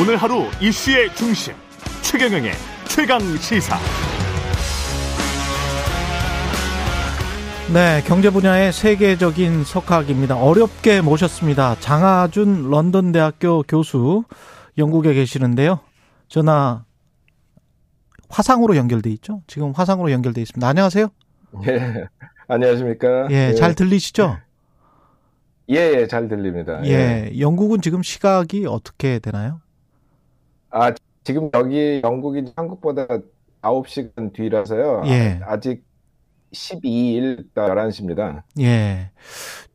오늘 하루 이슈의 중심 최경영의 최강 시사. 네, 경제 분야의 세계적인 석학입니다. 어렵게 모셨습니다. 장하준 런던 대학교 교수 영국에 계시는데요. 전화 화상으로 연결돼 있죠? 지금 화상으로 연결돼 있습니다. 안녕하세요. 예. 안녕하십니까? 예, 예. 잘 들리시죠? 예, 예, 잘 들립니다. 예, 영국은 지금 시각이 어떻게 되나요? 아, 지금 여기 영국이 한국보다 9시간 뒤라서요. 예. 아직 12일 11시입니다. 예.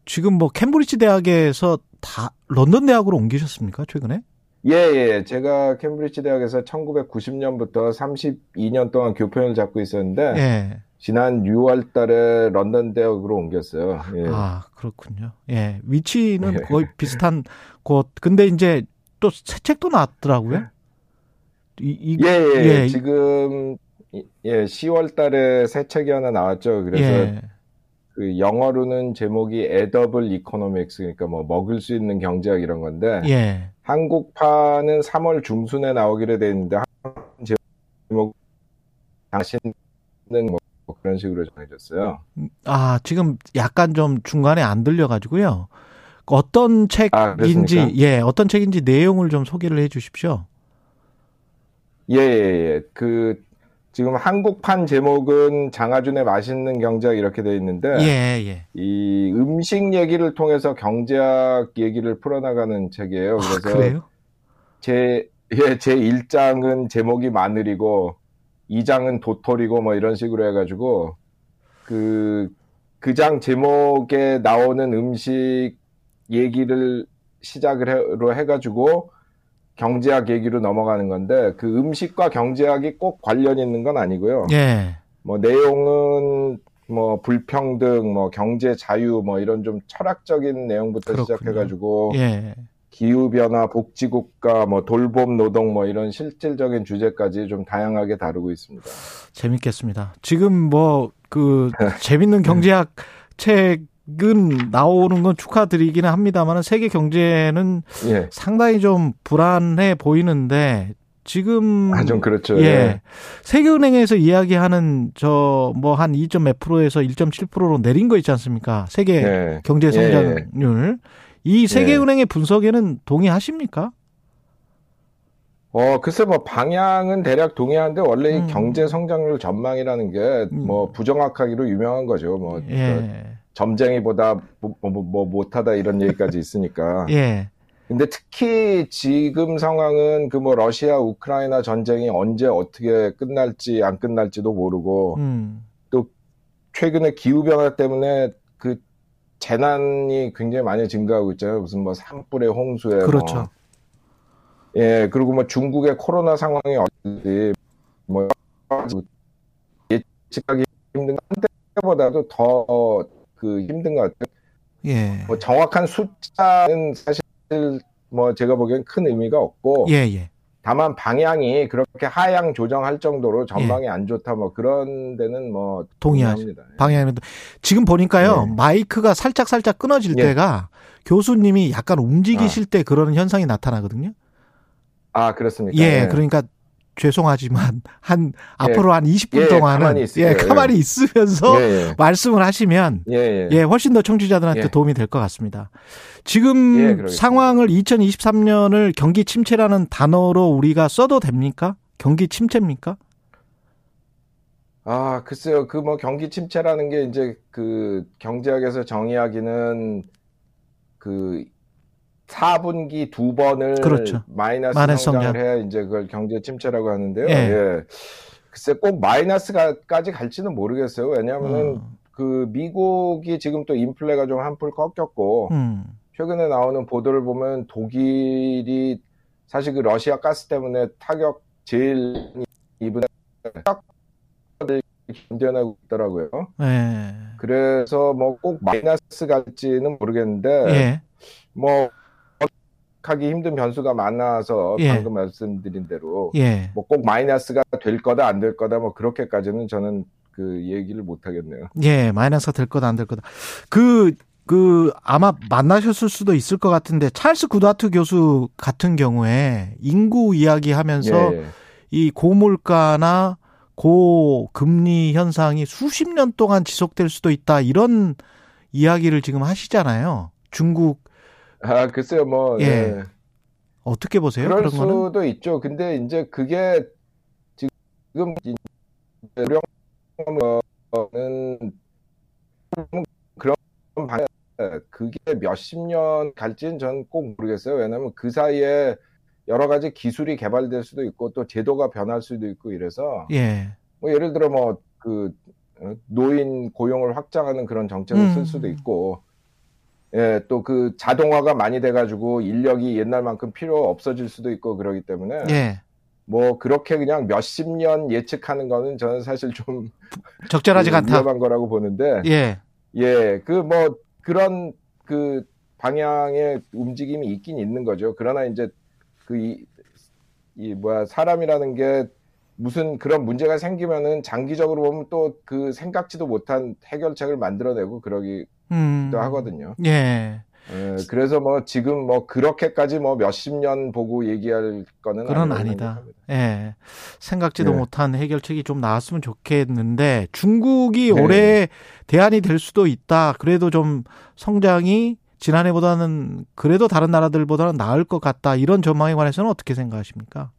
지금 뭐 캠브리지 대학에서 다 런던 대학으로 옮기셨습니까? 최근에? 예, 예. 제가 캠브리지 대학에서 1990년부터 32년 동안 교편을 잡고 있었는데 예. 지난 6월 달에 런던 대학으로 옮겼어요. 예. 아, 그렇군요. 예. 위치는 예. 거의 비슷한 곳. 근데 이제 또 새 책도 나왔더라고요. 이, 이, 예, 예, 예. 지금 예, 10월 달에 새 책이 하나 나왔죠. 그래서 예. 그 영어로는 제목이 Edible Economics 그러니까 뭐 먹을 수 있는 경제학 이런 건데 예. 한국판은 3월 중순에 나오기로 돼 있는데 제목 당신은 뭐 그런 식으로 정해졌어요. 아, 지금 약간 좀 중간에 안 들려가지고요. 어떤 아, 책인지, 그렇습니까? 예, 어떤 책인지 내용을 좀 소개를 해 주십시오. 예, 예, 예. 그 지금 한국판 제목은 장하준의 맛있는 경제학 이렇게 돼 있는데 예, 예. 이 음식 얘기를 통해서 경제학 얘기를 풀어나가는 책이에요. 아, 그래서 그래요? 제, 예, 제 1장은 제목이 마늘이고, 2장은 도토리고, 뭐 이런 식으로 해 가지고, 그, 그 장 제목에 나오는 음식 얘기를 시작으로 해 가지고, 경제학 얘기로 넘어가는 건데, 그 음식과 경제학이 꼭 관련 있는 건 아니고요. 예. 뭐 내용은 뭐 불평등, 뭐 경제 자유, 뭐 이런 좀 철학적인 내용부터 그렇군요. 시작해가지고, 예. 기후 변화, 복지 국가, 뭐 돌봄 노동, 뭐 이런 실질적인 주제까지 좀 다양하게 다루고 있습니다. 재밌겠습니다. 지금 뭐 그 재밌는 경제학 책 은 나오는 건 축하드리기는 합니다만 세계 경제는 예, 상당히 좀 불안해 보이는데 지금 아, 좀 그렇죠. 예. 예. 세계은행에서 이야기하는 저 뭐 한 2점 몇 프로에서 1.7%로 내린 거 있지 않습니까? 세계 예. 경제 예, 성장률. 이 세계은행의 분석에는 동의하십니까? 어, 글쎄 뭐 방향은 대략 동의하는데 원래 음. 이 경제 성장률 전망이라는 게뭐 음. 부정확하기로 유명한 거죠. 뭐그 예. 점쟁이보다 뭐, 뭐, 뭐 못하다 이런 얘기까지 있으니까. 예. 근데 특히 지금 상황은 그 뭐 러시아 우크라이나 전쟁이 언제 어떻게 끝날지 안 끝날지도 모르고 음. 최근에 기후 변화 때문에 그 재난이 굉장히 많이 증가하고 있잖아요. 무슨 뭐 산불에 홍수에 뭐. 그렇죠. 예, 그리고 뭐 중국의 코로나 상황이 어떤지 뭐 예측하기 힘든 한때보다도 더 그 힘든 것 같아요. 예. 뭐 정확한 숫자는 사실 뭐 제가 보기엔 큰 의미가 없고 예, 예. 다만 방향이 그렇게 하향 조정할 정도로 전망이 안 좋다 뭐 그런 데는 뭐. 동의합니다. 방향에도 지금 보니까요 네. 마이크가 살짝 살짝 끊어질 예. 때가 교수님이 약간 움직이실 때 그런 현상이 나타나거든요. 아 그렇습니까? 예, 그러니까 죄송하지만 한 앞으로 한 20분 예, 동안은 가만히 예 있을게요. 가만히 있으면서 예, 예. 말씀을 하시면 예, 예. 예 훨씬 더 청취자들한테 예. 도움이 될 것 같습니다. 지금 예. 상황을 2023년을 경기 침체라는 단어로 우리가 써도 됩니까? 경기 침체입니까? 아, 글쎄요. 그 뭐 경기 침체라는 게 이제 그 경제학에서 정의하기는 그 4분기 두 번을 그렇죠. 마이너스 마이너스 성장을 성장. 해야 이제 그걸 경제 침체라고 하는데요. 예. 예. 글쎄 꼭 마이너스까지 갈지는 모르겠어요. 왜냐하면은 어, 그 미국이 지금 또 인플레가 좀 한풀 꺾였고 음, 최근에 나오는 보도를 보면 독일이 사실 그 러시아 가스 때문에 타격 제일 입은 타격을 견뎌내고 있더라고요. 예, 그래서 뭐 꼭 마이너스 갈지는 모르겠는데 예, 뭐 하기 힘든 변수가 많아서 예. 방금 말씀드린 대로 예. 뭐꼭 마이너스가 될 거다 안 될 거다 뭐 그렇게까지는 저는 그 얘기를 못 하겠네요. 예, 마이너스가 될 거다 안 될 거다. 그그 아마 만나셨을 수도 있을 것 같은데 찰스 구다트 교수 같은 경우에 인구 이야기하면서 예, 예. 이 고물가나 고금리 현상이 수십 년 동안 지속될 수도 있다 이런 이야기를 지금 하시잖아요. 중국 아 글쎄요 뭐 예. 예. 어떻게 보세요? 그럴 그런 거는? 수도 있죠. 근데 이제 그게 지금 우려는 그런 방 그게 몇십 년 갈지는 전꼭 모르겠어요. 왜냐하면 그 사이에 여러 가지 기술이 개발될 수도 있고 또 제도가 변할 수도 있고 이래서 예. 뭐 예를 들어 뭐 그 노인 고용을 확장하는 그런 정책을 음. 쓸 수도 있고 예, 또 그 자동화가 많이 돼가지고 인력이 옛날만큼 필요 없어질 수도 있고 그러기 때문에 예. 뭐 그렇게 그냥 몇십 년 예측하는 거는 저는 사실 좀 적절하지가 그 않다. 위험한 거라고 보는데 예. 예, 그 뭐 그런 그 방향의 움직임이 있긴 있는 거죠. 그러나 이제 그이 이 뭐야 사람이라는 게 무슨 그런 문제가 생기면은 장기적으로 보면 또 그 생각지도 못한 해결책을 만들어내고 그러기도 음. 하거든요. 예. 예, 그래서 뭐 지금 뭐 그렇게까지 뭐 몇십 년 보고 얘기할 거는 아니라고 아니다. 생각합니다. 예. 생각지도 네. 못한 해결책이 좀 나왔으면 좋겠는데 중국이 네. 올해 대안이 될 수도 있다. 그래도 좀 성장이 지난해보다는 그래도 다른 나라들보다는 나을 것 같다. 이런 전망에 관해서는 어떻게 생각하십니까?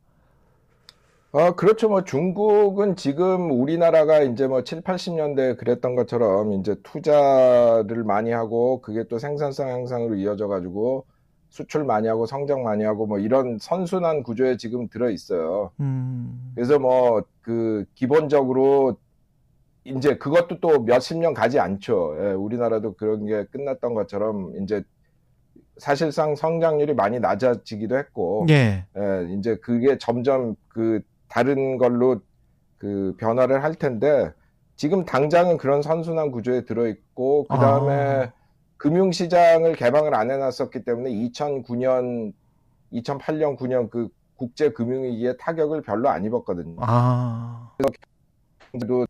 아, 그렇죠. 뭐 중국은 지금 우리나라가 이제 뭐 7, 80년대 그랬던 것처럼 이제 투자를 많이 하고 그게 또 생산성 향상으로 이어져 가지고 수출 많이 하고 성장 많이 하고 뭐 이런 선순환 구조에 지금 들어 있어요. 음. 그래서 뭐 그 기본적으로 이제 그것도 또 몇십 년 가지 않죠. 예, 우리나라도 그런 게 끝났던 것처럼 이제 사실상 성장률이 많이 낮아지기도 했고 예. 예, 이제 그게 점점 그 다른 걸로 그 변화를 할 텐데 지금 당장은 그런 선순환 구조에 들어 있고 그 다음에 아. 금융시장을 개방을 안 해놨었기 때문에 2009년, 2008년, 9년 그 국제 금융위기에 타격을 별로 안 입었거든요. 아. 그래도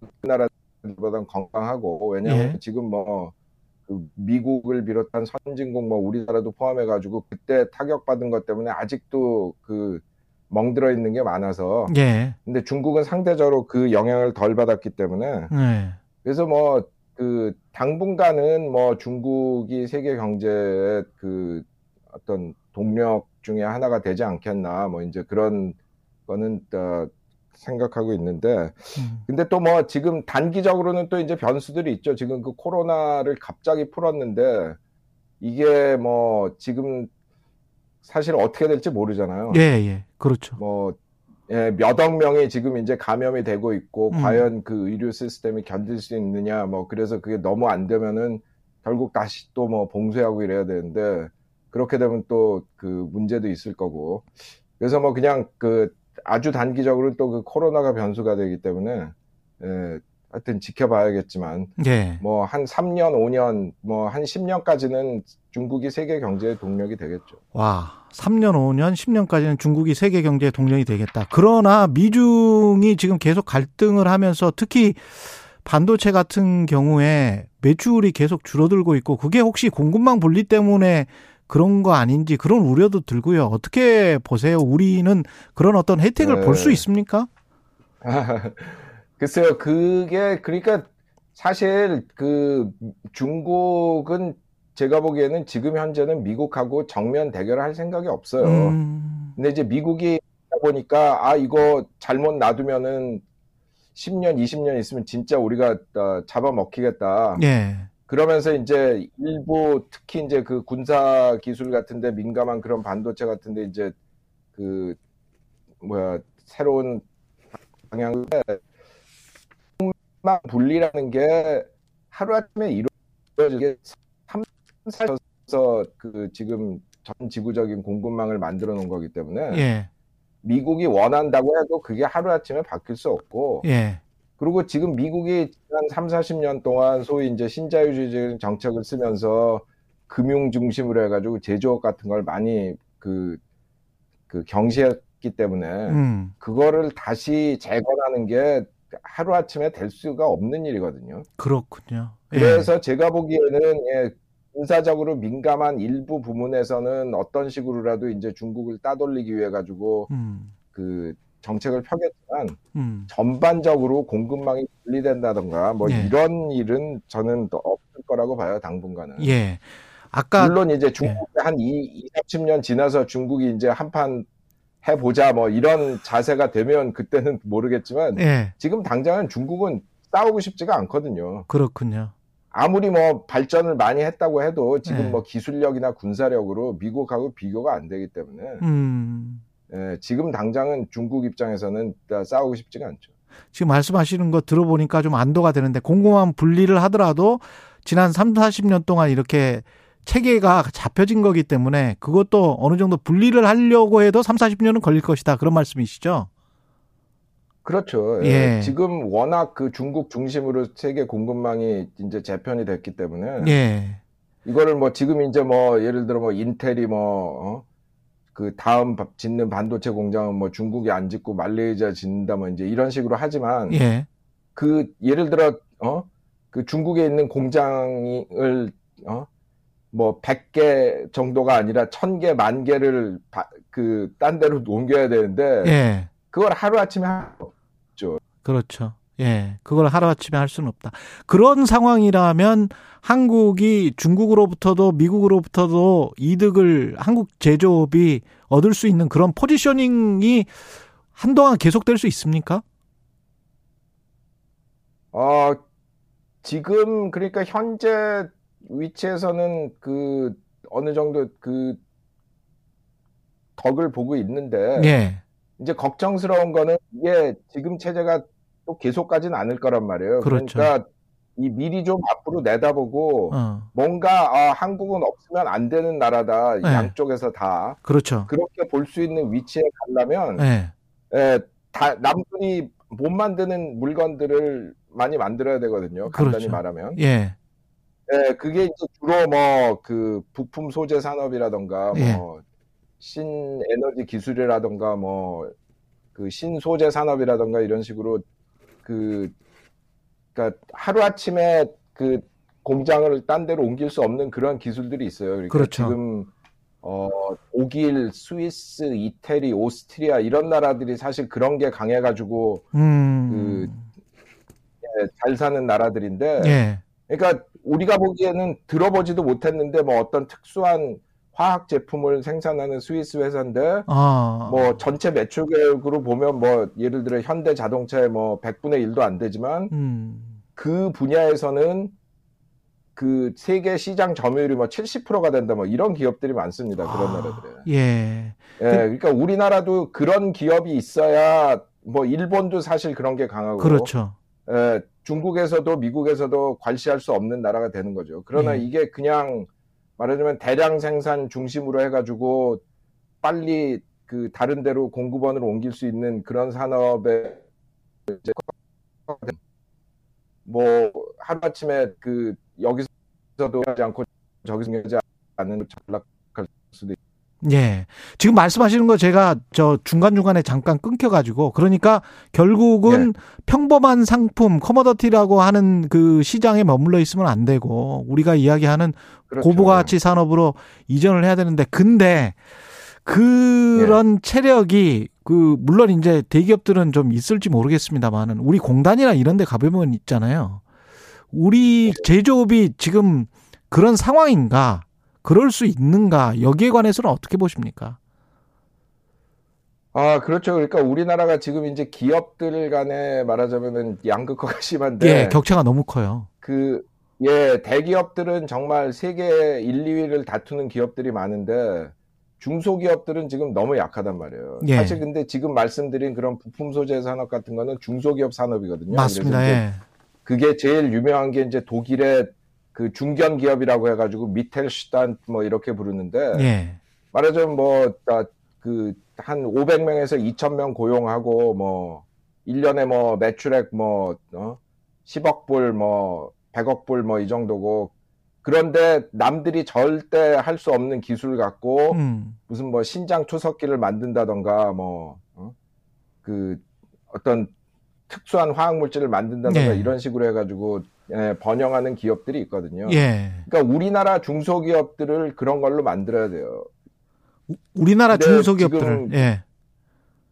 그 나라보다는 건강하고 왜냐하면 예. 지금 뭐그 미국을 비롯한 선진국 뭐 우리나라도 포함해가지고 그때 타격받은 것 때문에 아직도 그 멍들어 있는 게 많아서 예. 근데 중국은 상대적으로 그 영향을 덜 받았기 때문에 예. 그래서 뭐 그 당분간은 뭐 중국이 세계 경제의 그 어떤 동력 중에 하나가 되지 않겠나 뭐 이제 그런 거는 어, 생각하고 있는데 음. 근데 또 뭐 지금 단기적으로는 또 이제 변수들이 있죠. 지금 그 코로나를 갑자기 풀었는데 이게 뭐 지금 사실 어떻게 될지 모르잖아요. 예, 예. 그렇죠. 뭐 예, 몇억 명이 지금 이제 감염이 되고 있고 음. 과연 그 의료 시스템이 견딜 수 있느냐 뭐 그래서 그게 너무 안 되면은 결국 다시 또 뭐 봉쇄하고 이래야 되는데 그렇게 되면 또 그 문제도 있을 거고 그래서 뭐 그냥 그 아주 단기적으로 또 그 코로나가 변수가 되기 때문에 예, 하여튼 지켜봐야겠지만 예. 뭐한 3년, 5년, 뭐 한 10년까지는 중국이 세계 경제의 동력이 되겠죠. 와, 3년, 5년, 10년까지는 중국이 세계 경제의 동력이 되겠다. 그러나 미중이 지금 계속 갈등을 하면서 특히 반도체 같은 경우에 매출이 계속 줄어들고 있고 그게 혹시 공급망 분리 때문에 그런 거 아닌지 그런 우려도 들고요. 어떻게 보세요? 우리는 그런 어떤 혜택을 네. 볼수 있습니까? 글쎄요, 그게, 그러니까 사실 그 중국은 제가 보기에는 지금 현재는 미국하고 정면 대결을 할 생각이 없어요. 음, 근데 이제 미국이 보니까 아, 이거 잘못 놔두면은 10년, 20년 있으면 진짜 우리가 어, 잡아먹히겠다. 예. 그러면서 이제 일부 특히 이제 그 군사 기술 같은데 민감한 그런 반도체 같은데 이제 그 뭐야 새로운 공급망 분리라는 게 하루아침에 이루어지게 3, 4에서 그 지금 전 지구적인 공급망을 만들어 놓은 거기 때문에 예. 미국이 원한다고 해도 그게 하루아침에 바뀔 수 없고 예. 그리고 지금 미국이 지난 3, 40년 동안 소위 이제 신자유주의적인 정책을 쓰면서 금융 중심으로 해가지고 제조업 같은 걸 많이 그, 그 경시했기 때문에 음. 그거를 다시 재건하는 게 하루 아침에 될 수가 없는 일이거든요. 그렇군요. 예. 그래서 제가 보기에는 예, 군사적으로 민감한 일부 부문에서는 어떤 식으로라도 이제 중국을 따돌리기 위해 가지고 음, 그 정책을 펴겠지만 음, 전반적으로 공급망이 분리된다던가 뭐 예. 이런 일은 저는 또 없을 거라고 봐요 당분간은. 예. 아까 물론 이제 중국이 한 2, 30년 지나서 중국이 이제 한판 해보자 뭐 이런 자세가 되면 그때는 모르겠지만 예, 지금 당장은 중국은 싸우고 싶지가 않거든요. 그렇군요. 아무리 뭐 발전을 많이 했다고 해도 지금 네. 뭐 기술력이나 군사력으로 미국하고 비교가 안 되기 때문에 음. 예, 지금 당장은 중국 입장에서는 다 싸우고 싶지가 않죠. 지금 말씀하시는 거 들어보니까 좀 안도가 되는데 공공한 분리를 하더라도 지난 3, 40년 동안 이렇게 체계가 잡혀진 거기 때문에 그것도 어느 정도 분리를 하려고 해도 3, 40년은 걸릴 것이다. 그런 말씀이시죠? 그렇죠. 예. 예, 지금 워낙 그 중국 중심으로 세계 공급망이 이제 재편이 됐기 때문에 예. 이거를 뭐 지금 이제 뭐 예를 들어 뭐 인텔이 뭐 어? 그 다음 바- 짓는 반도체 공장은 뭐 중국이 안 짓고 말레이시아 짓는다 뭐 이제 이런 식으로 하지만 예. 그 예를 들어 어 그 중국에 있는 공장을 어 뭐 100개 정도가 아니라 1000개 만 개를 그 딴 데로 옮겨야 되는데 예. 그걸 하루 아침에 하 그렇죠. 예. 그걸 하루아침에 할 수는 없다. 그런 상황이라면 한국이 중국으로부터도 미국으로부터도 이득을 한국 제조업이 얻을 수 있는 그런 포지셔닝이 한동안 계속될 수 있습니까? 어, 지금 그러니까 현재 위치에서는 그 어느 정도 그 덕을 보고 있는데 예. 이제 걱정스러운 거는 이게 지금 체제가 또 계속 가진 않을 거란 말이에요. 그렇죠. 러니까 이 미리 좀 앞으로 내다보고 어. 뭔가 아, 한국은 없으면 안 되는 나라다 네. 양쪽에서 다 그렇죠. 그렇게 볼 수 있는 위치에 가려면 예. 예, 다 남들이 못 만드는 물건들을 많이 만들어야 되거든요. 간단히 그렇죠. 말하면. 예. 예, 그게 이제 주로 뭐 그 부품 소재 산업이라던가 예. 뭐 신에너지 기술이라던가 뭐 그 신소재 산업이라던가 이런 식으로 그 그러니까 하루 아침에 그 공장을 딴 데로 옮길 수 없는 그런 기술들이 있어요. 그러니까 그렇죠. 지금 어 독일, 스위스, 이태리, 오스트리아 이런 나라들이 사실 그런 게 강해가지고 음. 예, 잘 사는 나라들인데 예. 그러니까 우리가 보기에는 들어보지도 못했는데 뭐 어떤 특수한 화학 제품을 생산하는 스위스 회사인데 아. 뭐 전체 매출액으로 보면 뭐 예를 들어 현대 자동차의 뭐 100분의 1도 안 되지만 음. 그 분야에서는 그 세계 시장 점유율이 뭐 70%가 된다 뭐 이런 기업들이 많습니다. 그런 아, 나라들에. 예. 예, 그러니까 우리나라도 그런 기업이 있어야 뭐 일본도 사실 그런 게 강하고 그렇죠. 예, 중국에서도 미국에서도 관시할 수 없는 나라가 되는 거죠. 그러나 예. 이게 그냥 말하자면 대량 생산 중심으로 해가지고 빨리 그 다른 데로 공급원으로 옮길 수 있는 그런 산업에 이제 뭐 하루아침에 그 여기서도 하지 않고 저기서 하지 않는 전락할 수도 있고 예. 지금 말씀하시는 거 제가 저 중간중간에 잠깐 끊겨가지고 그러니까 결국은 평범한 상품, 커머더티라고 하는 그 시장에 머물러 있으면 안 되고 우리가 이야기하는 그렇죠. 고부가치 산업으로 이전을 해야 되는데 근데 그런 체력이 그 물론 이제 대기업들은 좀 있을지 모르겠습니다만은 우리 공단이나 이런 데 가보면 있잖아요. 우리 제조업이 지금 그런 상황인가? 그럴 수 있는가? 여기에 관해서는 어떻게 보십니까? 아, 그렇죠. 그러니까 우리나라가 지금 이제 기업들 간에 말하자면은 양극화가 심한데 예, 격차가 너무 커요. 그, 예, 대기업들은 정말 세계 1, 2위를 다투는 기업들이 많은데 중소기업들은 지금 너무 약하단 말이에요. 예. 사실 근데 지금 말씀드린 그런 부품 소재 산업 같은 거는 중소기업 산업이거든요. 맞습니다. 예. 그게 제일 유명한 게 이제 독일의 그 중견 기업이라고 해가지고 미텔슈탄 뭐 이렇게 부르는데 예. 말하자면 뭐, 뭐그한 500명에서 2,000명 고용하고 뭐 1년에 뭐 매출액 뭐 어? 10억 불 뭐 100억 불 뭐 이 정도고 그런데 남들이 절대 할 수 없는 기술 갖고 음. 무슨 뭐 신장 초석기를 만든다던가 뭐그 어떤 특수한 화학 물질을 만든다든가 예. 이런 식으로 해가지고 예, 번영하는 기업들이 있거든요. 예. 그러니까 우리나라 중소기업들을 그런 걸로 만들어야 돼요. 우리나라 중소기업들을 예.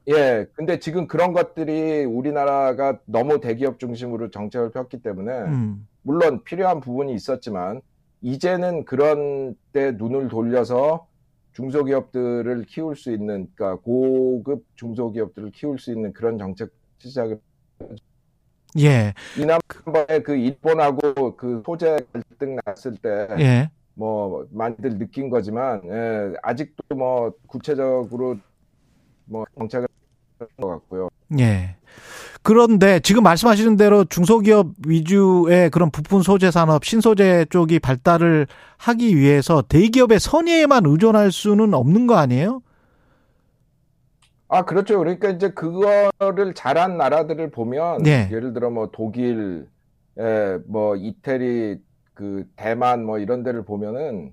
예, 근데 지금 그런 것들이 우리나라가 너무 대기업 중심으로 정책을 폈기 때문에 음. 물론 필요한 부분이 있었지만 이제는 그런 때 눈을 돌려서 중소기업들을 키울 수 있는 그러니까 고급 중소기업들을 키울 수 있는 그런 정책 시작을 예. 지난번에 그 일본하고 그 소재 갈등 났을 때 예. 뭐 많이들 느낀 거지만 예, 아직도 뭐 구체적으로 뭐 정책을 한것 같고요. 예. 그런데 지금 말씀하시는 대로 중소기업 위주의 그런 부품 소재 산업, 신소재 쪽이 발달을 하기 위해서 대기업의 선의에만 의존할 수는 없는 거 아니에요? 아 그렇죠. 그러니까 이제 그거를 잘한 나라들을 보면 예. 예를 들어 뭐 독일, 예, 뭐 이태리, 그 대만 뭐 이런 데를 보면은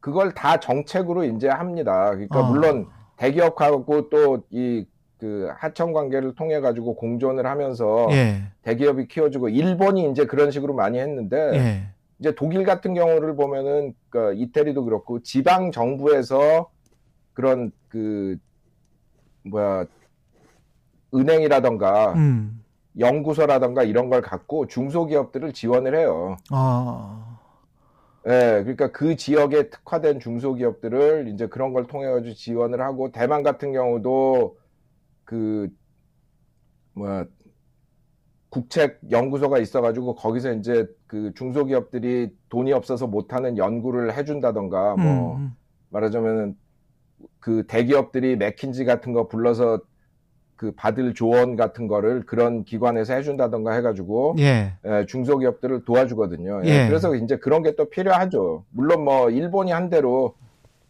그걸 다 정책으로 이제 합니다. 그러니까 어. 물론 대기업하고 또 이 그 하청 관계를 통해 가지고 공존을 하면서 예. 대기업이 키워주고 일본이 이제 그런 식으로 많이 했는데 예. 이제 독일 같은 경우를 보면은 그 이태리도 그렇고 지방 정부에서 그런 그 뭐야 은행이라던가 음. 연구소라던가 이런 걸 갖고 중소기업들을 지원을 해요. 아. 예, 그러니까 그 지역에 특화된 중소기업들을 이제 그런 걸 통해 가지고 지원을 하고 대만 같은 경우도 그 뭐야 국책 연구소가 있어가지고 거기서 이제 그 중소기업들이 돈이 없어서 못하는 연구를 해준다던가 뭐 음. 말하자면은 그 대기업들이 맥킨지 같은 거 불러서 그 받을 조언 같은 거를 그런 기관에서 해준다던가 해가지고 예. 예, 중소기업들을 도와주거든요. 예, 예. 그래서 이제 그런 게 또 필요하죠. 물론 뭐 일본이 한 대로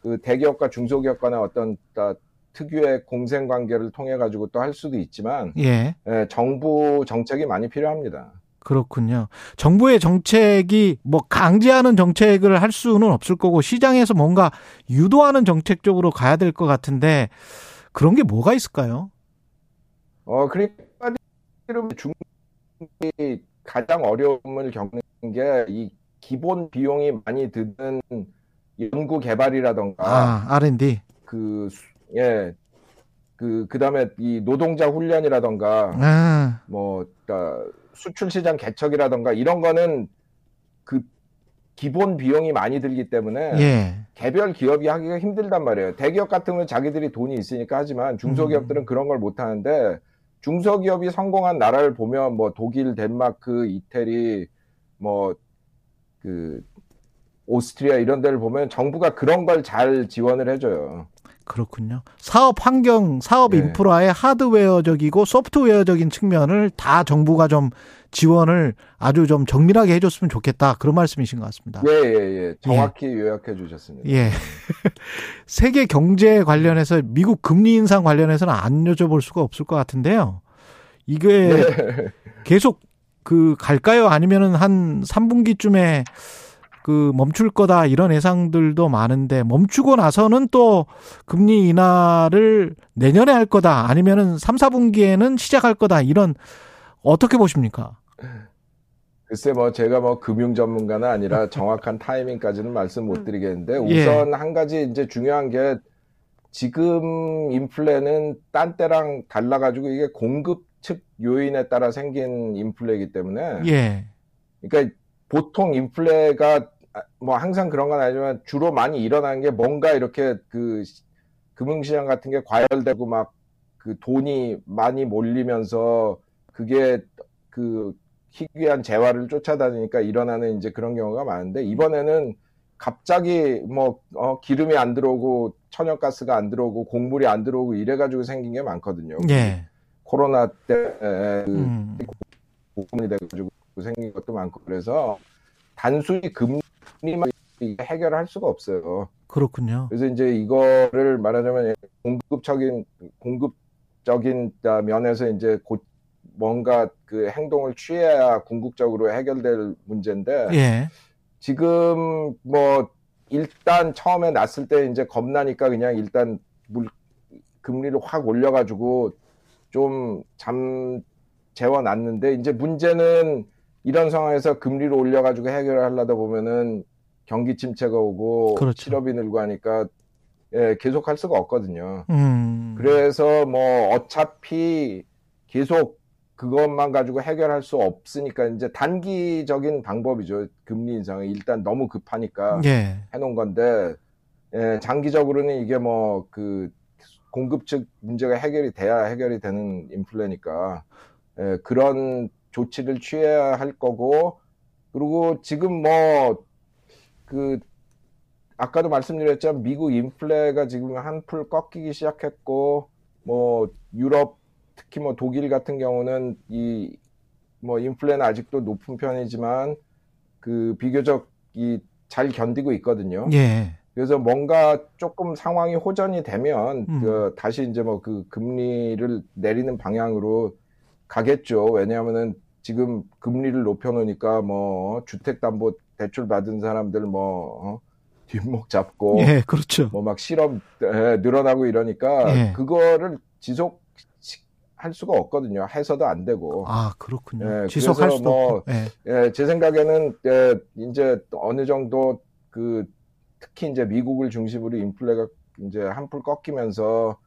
그 대기업과 중소기업 간의 어떤 따- 특유의 공생 관계를 통해 가지고 또 할 수도 있지만 예. 예, 정부 정책이 많이 필요합니다. 그렇군요. 정부의 정책이 뭐 강제하는 정책을 할 수는 없을 거고 시장에서 뭔가 유도하는 정책 쪽으로 가야 될 것 같은데 그런 게 뭐가 있을까요? 어, 그러니까 중국이 가장 어려움을 겪는 게 이 기본 비용이 많이 드는 연구 개발이라던가 아, R&D. 그, 수- 예, 그, 그 다음에 이 노동자 훈련이라던가, 아, 뭐, 그러니까 수출 시장 개척이라던가, 이런 거는 그 기본 비용이 많이 들기 때문에 예. 개별 기업이 하기가 힘들단 말이에요. 대기업 같으면 자기들이 돈이 있으니까 하지만 중소기업들은 그런 걸 못 하는데, 중소기업이 성공한 나라를 보면 뭐 독일, 덴마크, 이태리, 뭐, 그, 오스트리아 이런 데를 보면 정부가 그런 걸 잘 지원을 해줘요. 그렇군요. 사업 환경, 사업 네. 인프라의 하드웨어적이고 소프트웨어적인 측면을 다 정부가 좀 지원을 아주 좀 정밀하게 해줬으면 좋겠다. 그런 말씀이신 것 같습니다. 예, 예, 예. 정확히 요약해 주셨습니다. 예. 세계 경제 관련해서 미국 금리 인상 관련해서는 안 여쭤볼 수가 없을 것 같은데요. 이게 네. 계속 그 갈까요? 아니면은 한 3분기쯤에 그 멈출 거다 이런 예상들도 많은데 멈추고 나서는 또 금리 인하를 내년에 할 거다 아니면은 3, 4분기에는 시작할 거다 이런 어떻게 보십니까? 글쎄 뭐 제가 뭐 금융 전문가는 아니라 정확한 타이밍까지는 말씀 못 드리겠는데 예. 우선 한 가지 이제 중요한 게 지금 인플레는 딴 때랑 달라가지고 이게 공급 측 요인에 따라 생긴 인플레이기 때문에 예. 그러니까 보통 인플레가 아, 뭐 항상 그런 건 아니지만 주로 많이 일어나는 게 뭔가 이렇게 그 시- 금융시장 같은 게 과열되고 막 그 돈이 많이 몰리면서 그게 그 희귀한 재화를 쫓아다니니까 일어나는 이제 그런 경우가 많은데 이번에는 갑자기 뭐 어, 기름이 안 들어오고 천연가스가 안 들어오고 곡물이 안 들어오고 이래가지고 생긴 게 많거든요. 예. 코로나 때그 음. 고금이 돼가지고 생긴 것도 많고 그래서 단순히 금리만 해결할 수가 없어요. 그렇군요. 그래서 이제 이거를 말하자면 공급적인 공급적인 면에서 이제 곧 뭔가 그 행동을 취해야 궁극적으로 해결될 문제인데 예. 지금 뭐 일단 처음에 났을 때 이제 겁나니까 그냥 일단 물 금리를 확 올려가지고 좀 잠 재워놨는데 이제 문제는 이런 상황에서 금리를 올려가지고 해결을 하려다 보면은 경기 침체가 오고 그렇죠. 실업이 늘고 하니까 예, 계속 할 수가 없거든요. 음. 그래서 뭐 어차피 계속 그것만 가지고 해결할 수 없으니까 이제 단기적인 방법이죠. 금리 인상이 일단 너무 급하니까 예. 해놓은 건데 예, 장기적으로는 이게 뭐 그 공급 측 문제가 해결이 돼야 해결이 되는 인플레니까 예, 그런 조치를 취해야 할 거고 그리고 지금 뭐 그 아까도 말씀드렸지만 미국 인플레가 지금 한풀 꺾이기 시작했고 뭐 유럽 특히 뭐 독일 같은 경우는 이 뭐 인플레는 아직도 높은 편이지만 그 비교적 이 잘 견디고 있거든요. 예. 그래서 뭔가 조금 상황이 호전이 되면 음. 그 다시 이제 뭐 그 금리를 내리는 방향으로 가겠죠. 왜냐하면은 지금 금리를 높여놓으니까 뭐 주택담보 대출 받은 사람들 뭐 어? 뒷목 잡고 예, 그렇죠. 뭐 막 실업 예, 늘어나고 이러니까 예. 그거를 지속 할 수가 없거든요. 해서도 안 되고. 아, 그렇군요. 예, 지속할 수도 뭐. 예. 예, 제 생각에는 예, 이제 어느 정도 그 특히 이제 미국을 중심으로 인플레가 이제 한풀 꺾이면서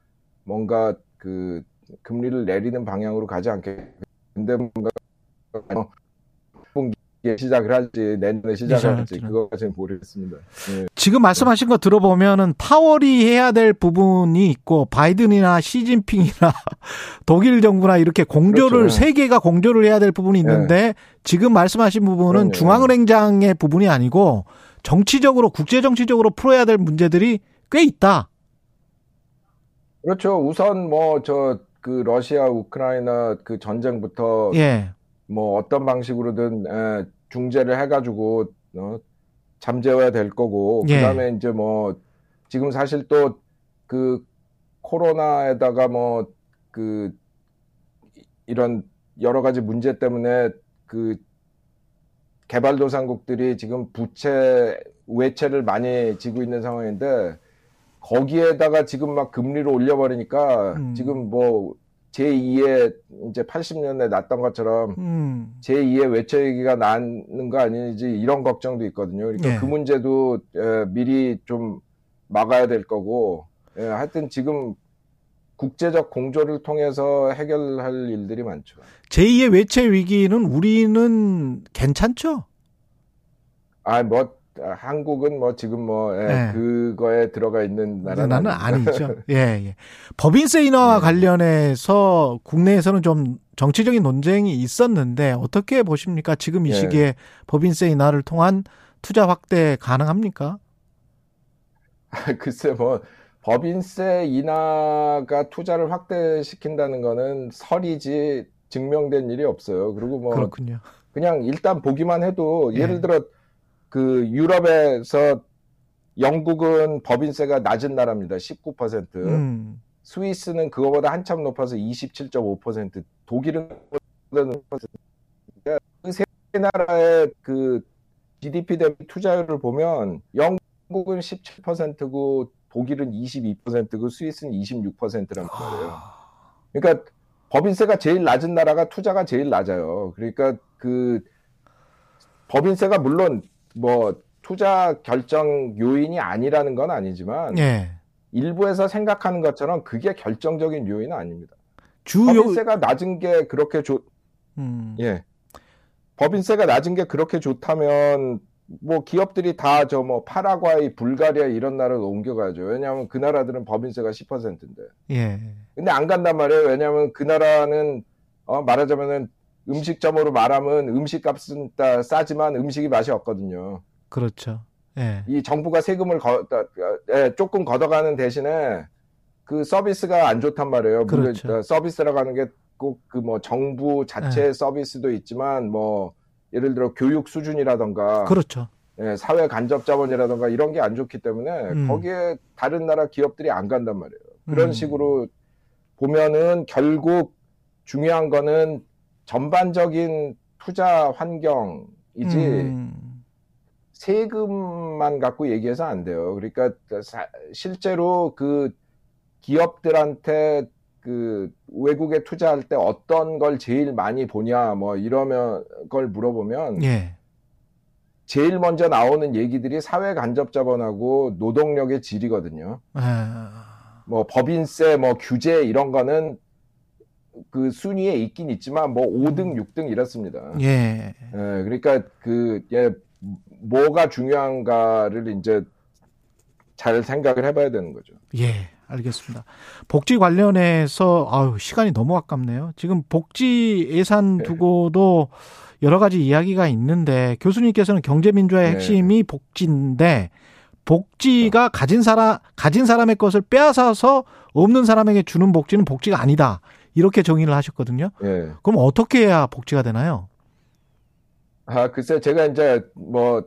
뭔가 그 금리를 내리는 방향으로 가지 않게. 근데 뭔가 어, 시작을 할지 내년에 시작을 할지 시작할지는. 그거까지는 모르겠습니다. 예. 지금 말씀하신 거 들어보면은 파월이 해야 될 부분이 있고 바이든이나 시진핑이나 독일 정부나 이렇게 공조를 그렇죠. 세 개가 공조를 해야 될 부분이 있는데 지금 말씀하신 부분은 그럼요. 중앙은행장의 부분이 아니고 정치적으로 국제 정치적으로 풀어야 될 문제들이 꽤 있다. 그렇죠. 우선 뭐 저 그 러시아 우크라이나 그 전쟁부터 예. 뭐 어떤 방식으로든 에, 중재를 해가지고 어, 잠재워야 될 거고 예. 그다음에 이제 뭐 지금 사실 또 그 코로나에다가 뭐 그 이런 여러 가지 문제 때문에 그 개발도상국들이 지금 부채 외채를 많이 지고 있는 상황인데 거기에다가 지금 막 금리를 올려버리니까 음. 지금 뭐 제2의 이제 80년대 났던 것처럼 음. 제2의 외채 위기가 나는 거 아니지 이런 걱정도 있거든요. 그러니까 예. 그 문제도 에, 미리 좀 막아야 될 거고 예, 하여튼 지금 국제적 공조를 통해서 해결할 일들이 많죠. 제2의 외채 위기는 우리는 괜찮죠? 아, 뭐 아, 한국은 뭐 지금 뭐 예, 네. 그거에 들어가 있는 나라는. 아니죠. 예, 예. 법인세 인하와 네. 관련해서 국내에서는 좀 정치적인 논쟁이 있었는데 어떻게 보십니까? 지금 이 예. 시기에 법인세 인하를 통한 투자 확대 가능합니까? 글쎄 뭐 법인세 인하가 투자를 확대시킨다는 거는 설이지 증명된 일이 없어요. 그리고 뭐 그렇군요. 그냥 일단 보기만 해도 예. 예를 들어 그 유럽에서 영국은 법인세가 낮은 나라입니다. 19%. 음. 스위스는 그거보다 한참 높아서 27.5%. 독일은 그거보다 높아서 그세 나라의 그 GDP 대비 투자율을 보면 영국은 17%고 독일은 22%고 스위스는 26%란 말이에요. 아, 그러니까 법인세가 제일 낮은 나라가 투자가 제일 낮아요. 그러니까 그 법인세가 물론 뭐 투자 결정 요인이 아니라는 건 아니지만 예. 일부에서 생각하는 것처럼 그게 결정적인 요인은 아닙니다. 주요 법인세가 낮은 게 그렇게 좋, 음. 예. 법인세가 낮은 게 그렇게 좋다면 뭐 기업들이 다 저 뭐 파라과이, 불가리아 이런 나라로 옮겨가죠. 왜냐하면 그 나라들은 법인세가 10%인데. 예. 근데 안 간단 말이에요. 왜냐하면 그 나라는 어, 말하자면은 음식점으로 말하면 음식값은 따- 싸지만 음식이 맛이 없거든요. 그렇죠. 예. 이 정부가 세금을 거, 따- 예, 조금 걷어가는 대신에 그 서비스가 안 좋단 말이에요. 물론 그렇죠. 어, 서비스라고 하는 게 꼭 그 뭐 정부 자체의 네. 서비스도 있지만 뭐 예를 들어 교육 수준이라던가 그렇죠. 예, 사회 간접 자본이라던가 이런 게 안 좋기 때문에 음. 거기에 다른 나라 기업들이 안 간단 말이에요. 그런 음. 식으로 보면은 결국 중요한 거는 전반적인 투자 환경이지 음. 세금만 갖고 얘기해서 안 돼요. 그러니까 사- 실제로 그 기업들한테 그 외국에 투자할 때 어떤 걸 제일 많이 보냐 뭐 이러면 걸 물어보면 예. 제일 먼저 나오는 얘기들이 사회 간접 자본하고 노동력의 질이거든요. 아, 뭐 법인세, 뭐 규제 이런 거는 그 순위에 있긴 있지만 뭐 5등, 6등 이렇습니다. 예. 예, 그러니까 그 예, 뭐가 중요한가를 이제 잘 생각을 해봐야 되는 거죠. 예. 알겠습니다. 복지 관련해서 아유, 시간이 너무 아깝네요. 지금 복지 예산 네. 두고도 여러 가지 이야기가 있는데 교수님께서는 경제민주화의 네. 핵심이 복지인데 복지가 가진 사람 가진 사람의 것을 빼앗아서 없는 사람에게 주는 복지는 복지가 아니다. 이렇게 정의를 하셨거든요. 예. 그럼 어떻게 해야 복지가 되나요? 아, 글쎄, 제가 이제 뭐,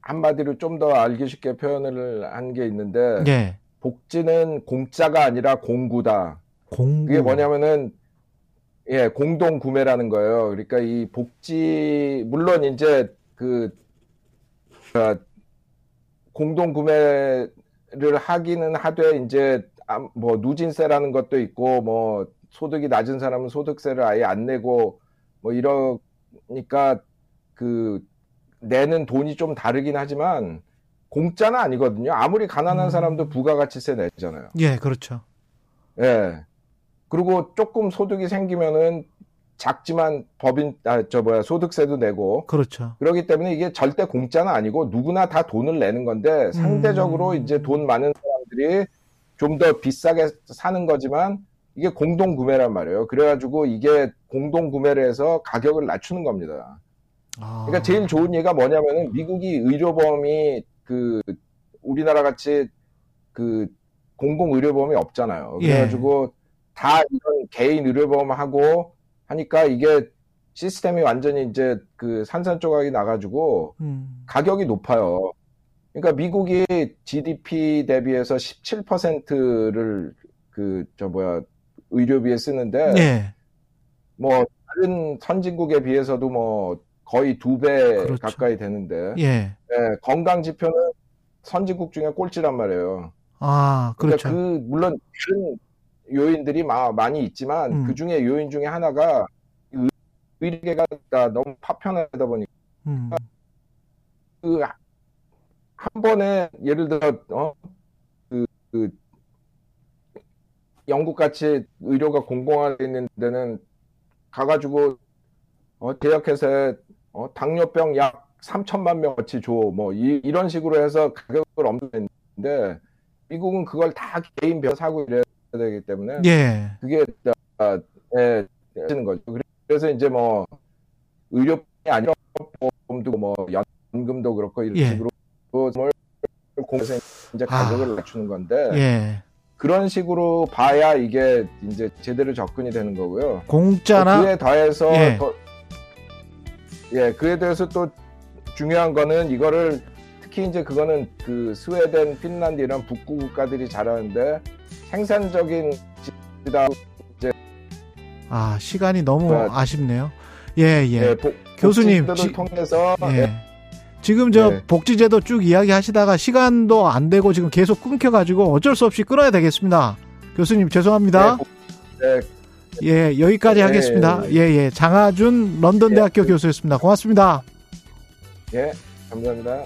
한마디로 좀 더 알기 쉽게 표현을 한 게 있는데, 예. 복지는 공짜가 아니라 공구다. 공부. 그게 뭐냐면은, 예, 공동 구매라는 거예요. 그러니까 이 복지, 물론 이제 그, 아, 공동 구매를 하기는 하되, 이제, 아, 뭐, 누진세라는 것도 있고, 뭐, 소득이 낮은 사람은 소득세를 아예 안 내고, 뭐, 이러니까, 그, 내는 돈이 좀 다르긴 하지만, 공짜는 아니거든요. 아무리 가난한 음. 사람도 부가가치세 내잖아요. 예, 그렇죠. 예. 그리고 조금 소득이 생기면은 작지만 법인, 아, 저 뭐야, 소득세도 내고, 그렇죠. 그렇기 때문에 이게 절대 공짜는 아니고 누구나 다 돈을 내는 건데 상대적으로 음. 이제 돈 많은 사람들이 좀 더 비싸게 사는 거지만 이게 공동 구매란 말이에요. 그래가지고 이게 공동 구매를 해서 가격을 낮추는 겁니다. 아. 그러니까 제일 좋은 예가 뭐냐면은 미국이 의료보험이 그 우리나라 같이 그 공공 의료보험이 없잖아요. 예. 그래가지고 다 이런 개인 의료보험 하고 하니까 이게 시스템이 완전히 이제 그 산산조각이 나가지고 음. 가격이 높아요. 그러니까 미국이 GDP 대비해서 17%를 그 저 뭐야 의료비에 쓰는데 예. 뭐 다른 선진국에 비해서도 뭐 거의 두배 그렇죠. 가까이 되는데 예. 예, 건강 지표는 선진국 중에 꼴찌란 말이에요. 아, 그렇죠. 그 물론 다른 요인들이 마- 많이 있지만 음. 그 중에 요인 중에 하나가 의- 의료계가 너무 파편하다 보니까 음. 그한 번에 예를 들어 어, 그, 그 영국 같이 의료가 공공화되어 있는 데는 가가지고 어, 대역회사에 어, 당뇨병 약 3천만 명어치 줘. 뭐 이, 이런 식으로 해서 가격을 엄청냈는데 미국은 그걸 다 개인별 사고 이래야 되기 때문에 예. 그게 아, 예, 하는 거죠. 그래서 이제 뭐 의료뿐이 아니라 보험도 뭐 연금도 그렇고 이런 예. 식으로 뭘 공에서 이제 가격을 아. 낮추는 건데 예. 그런 식으로 봐야 이게 이제 제대로 접근이 되는 거고요. 공짜나 그에 더해서 예. 더, 예, 그에 대해서 또 중요한 거는 이거를 특히 이제 그거는 그 스웨덴, 핀란드 이런 북구 국가들이 잘하는데 생산적인 지다 아, 시간이 너무 뭐야. 아쉽네요. 예, 예. 예, 복- 교수님, 복지제도를 지- 통해서 예. 예, 지금 저 네. 복지제도 쭉 이야기 하시다가 시간도 안 되고 지금 계속 끊겨가지고 어쩔 수 없이 끊어야 되겠습니다. 교수님 죄송합니다. 예, 예, 여기까지 네, 하겠습니다. 네. 예, 예. 장하준 런던 대학교 예. 교수였습니다. 고맙습니다. 예, 감사합니다.